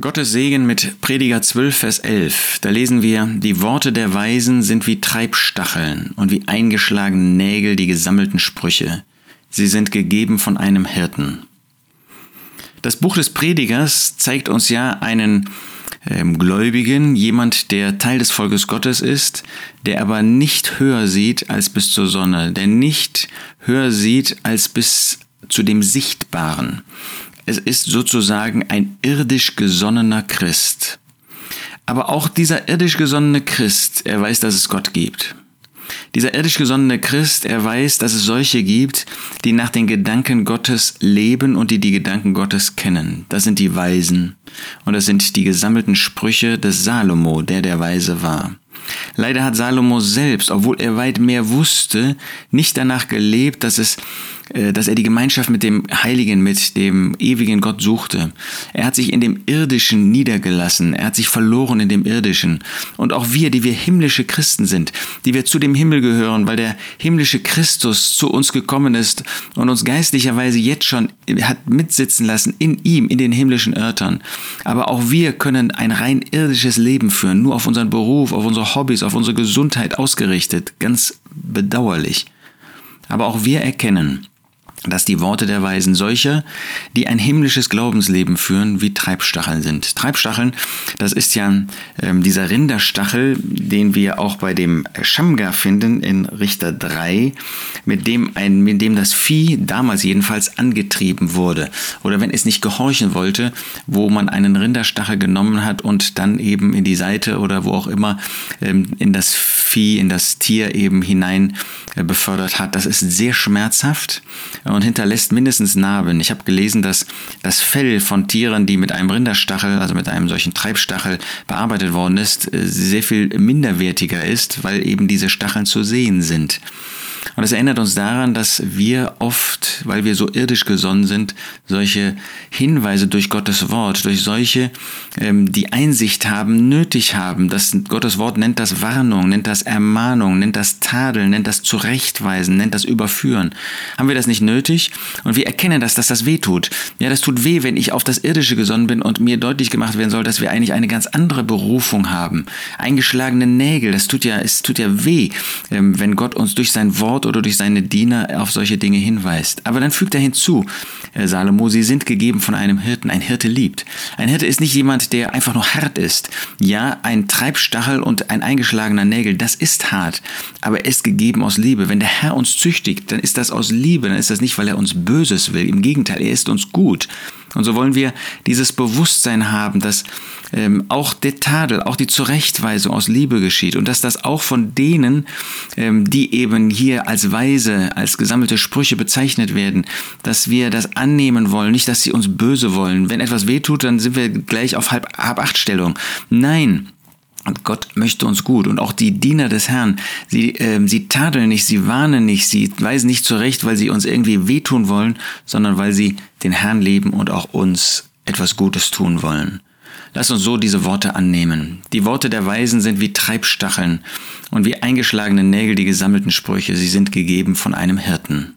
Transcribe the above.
Gottes Segen mit Prediger 12, Vers 11. Da lesen wir, die Worte der Weisen sind wie Treibstacheln und wie eingeschlagene Nägel die gesammelten Sprüche. Sie sind gegeben von einem Hirten. Das Buch des Predigers zeigt uns ja einen ähm, Gläubigen, jemand, der Teil des Volkes Gottes ist, der aber nicht höher sieht als bis zur Sonne, der nicht höher sieht als bis zu dem Sichtbaren. Es ist sozusagen ein irdisch gesonnener Christ. Aber auch dieser irdisch gesonnene Christ, er weiß, dass es Gott gibt. Dieser irdisch gesonnene Christ, er weiß, dass es solche gibt, die nach den Gedanken Gottes leben und die die Gedanken Gottes kennen. Das sind die Weisen und das sind die gesammelten Sprüche des Salomo, der der Weise war. Leider hat Salomo selbst, obwohl er weit mehr wusste, nicht danach gelebt, dass es dass er die Gemeinschaft mit dem Heiligen, mit dem ewigen Gott suchte. Er hat sich in dem Irdischen niedergelassen, er hat sich verloren in dem Irdischen. Und auch wir, die wir himmlische Christen sind, die wir zu dem Himmel gehören, weil der himmlische Christus zu uns gekommen ist und uns geistlicherweise jetzt schon hat mitsitzen lassen in ihm, in den himmlischen Örtern. Aber auch wir können ein rein irdisches Leben führen, nur auf unseren Beruf, auf unsere Hobbys, auf unsere Gesundheit ausgerichtet. Ganz bedauerlich. Aber auch wir erkennen, dass die Worte der Weisen solcher, die ein himmlisches Glaubensleben führen, wie Treibstacheln sind. Treibstacheln, das ist ja ähm, dieser Rinderstachel, den wir auch bei dem Schamgar finden in Richter 3, mit dem, ein, mit dem das Vieh damals jedenfalls angetrieben wurde. Oder wenn es nicht gehorchen wollte, wo man einen Rinderstachel genommen hat und dann eben in die Seite oder wo auch immer ähm, in das Vieh, in das Tier eben hinein äh, befördert hat. Das ist sehr schmerzhaft und hinterlässt mindestens Narben. Ich habe gelesen, dass das Fell von Tieren, die mit einem Rinderstachel, also mit einem solchen Treibstachel bearbeitet worden ist, äh, sehr viel minderwertiger ist, weil eben diese Stacheln zu sehen sind. Und es erinnert uns daran, dass wir oft, weil wir so irdisch gesonnen sind, solche Hinweise durch Gottes Wort, durch solche, ähm, die Einsicht haben, nötig haben. Das Gottes Wort nennt das Warnung, nennt das Ermahnung, nennt das Tadeln, nennt das Zurechtweisen, nennt das Überführen. Haben wir das nicht nötig? Und wir erkennen das, dass das weh tut. Ja, das tut weh, wenn ich auf das Irdische gesonnen bin und mir deutlich gemacht werden soll, dass wir eigentlich eine ganz andere Berufung haben. Eingeschlagene Nägel, das tut ja, es tut ja weh, ähm, wenn Gott uns durch sein Wort oder durch seine Diener auf solche Dinge hinweist. Aber dann fügt er hinzu, äh, Salomo, sie sind gegeben von einem Hirten. Ein Hirte liebt. Ein Hirte ist nicht jemand, der einfach nur hart ist. Ja, ein Treibstachel und ein eingeschlagener Nägel, das ist hart. Aber er ist gegeben aus Liebe. Wenn der Herr uns züchtigt, dann ist das aus Liebe. Dann ist das nicht, weil er uns Böses will. Im Gegenteil, er ist uns gut. Und so wollen wir dieses Bewusstsein haben, dass ähm, auch der Tadel, auch die Zurechtweisung aus Liebe geschieht und dass das auch von denen, ähm, die eben hier als Weise, als gesammelte Sprüche bezeichnet werden, dass wir das annehmen wollen, nicht, dass sie uns böse wollen. Wenn etwas wehtut, dann sind wir gleich auf halb, halb acht Stellung. Nein, und Gott möchte uns gut. Und auch die Diener des Herrn, sie, äh, sie tadeln nicht, sie warnen nicht, sie weisen nicht zurecht, weil sie uns irgendwie wehtun wollen, sondern weil sie den Herrn lieben und auch uns etwas Gutes tun wollen. Lass uns so diese Worte annehmen. Die Worte der Weisen sind wie Treibstacheln und wie eingeschlagene Nägel die gesammelten Sprüche, sie sind gegeben von einem Hirten.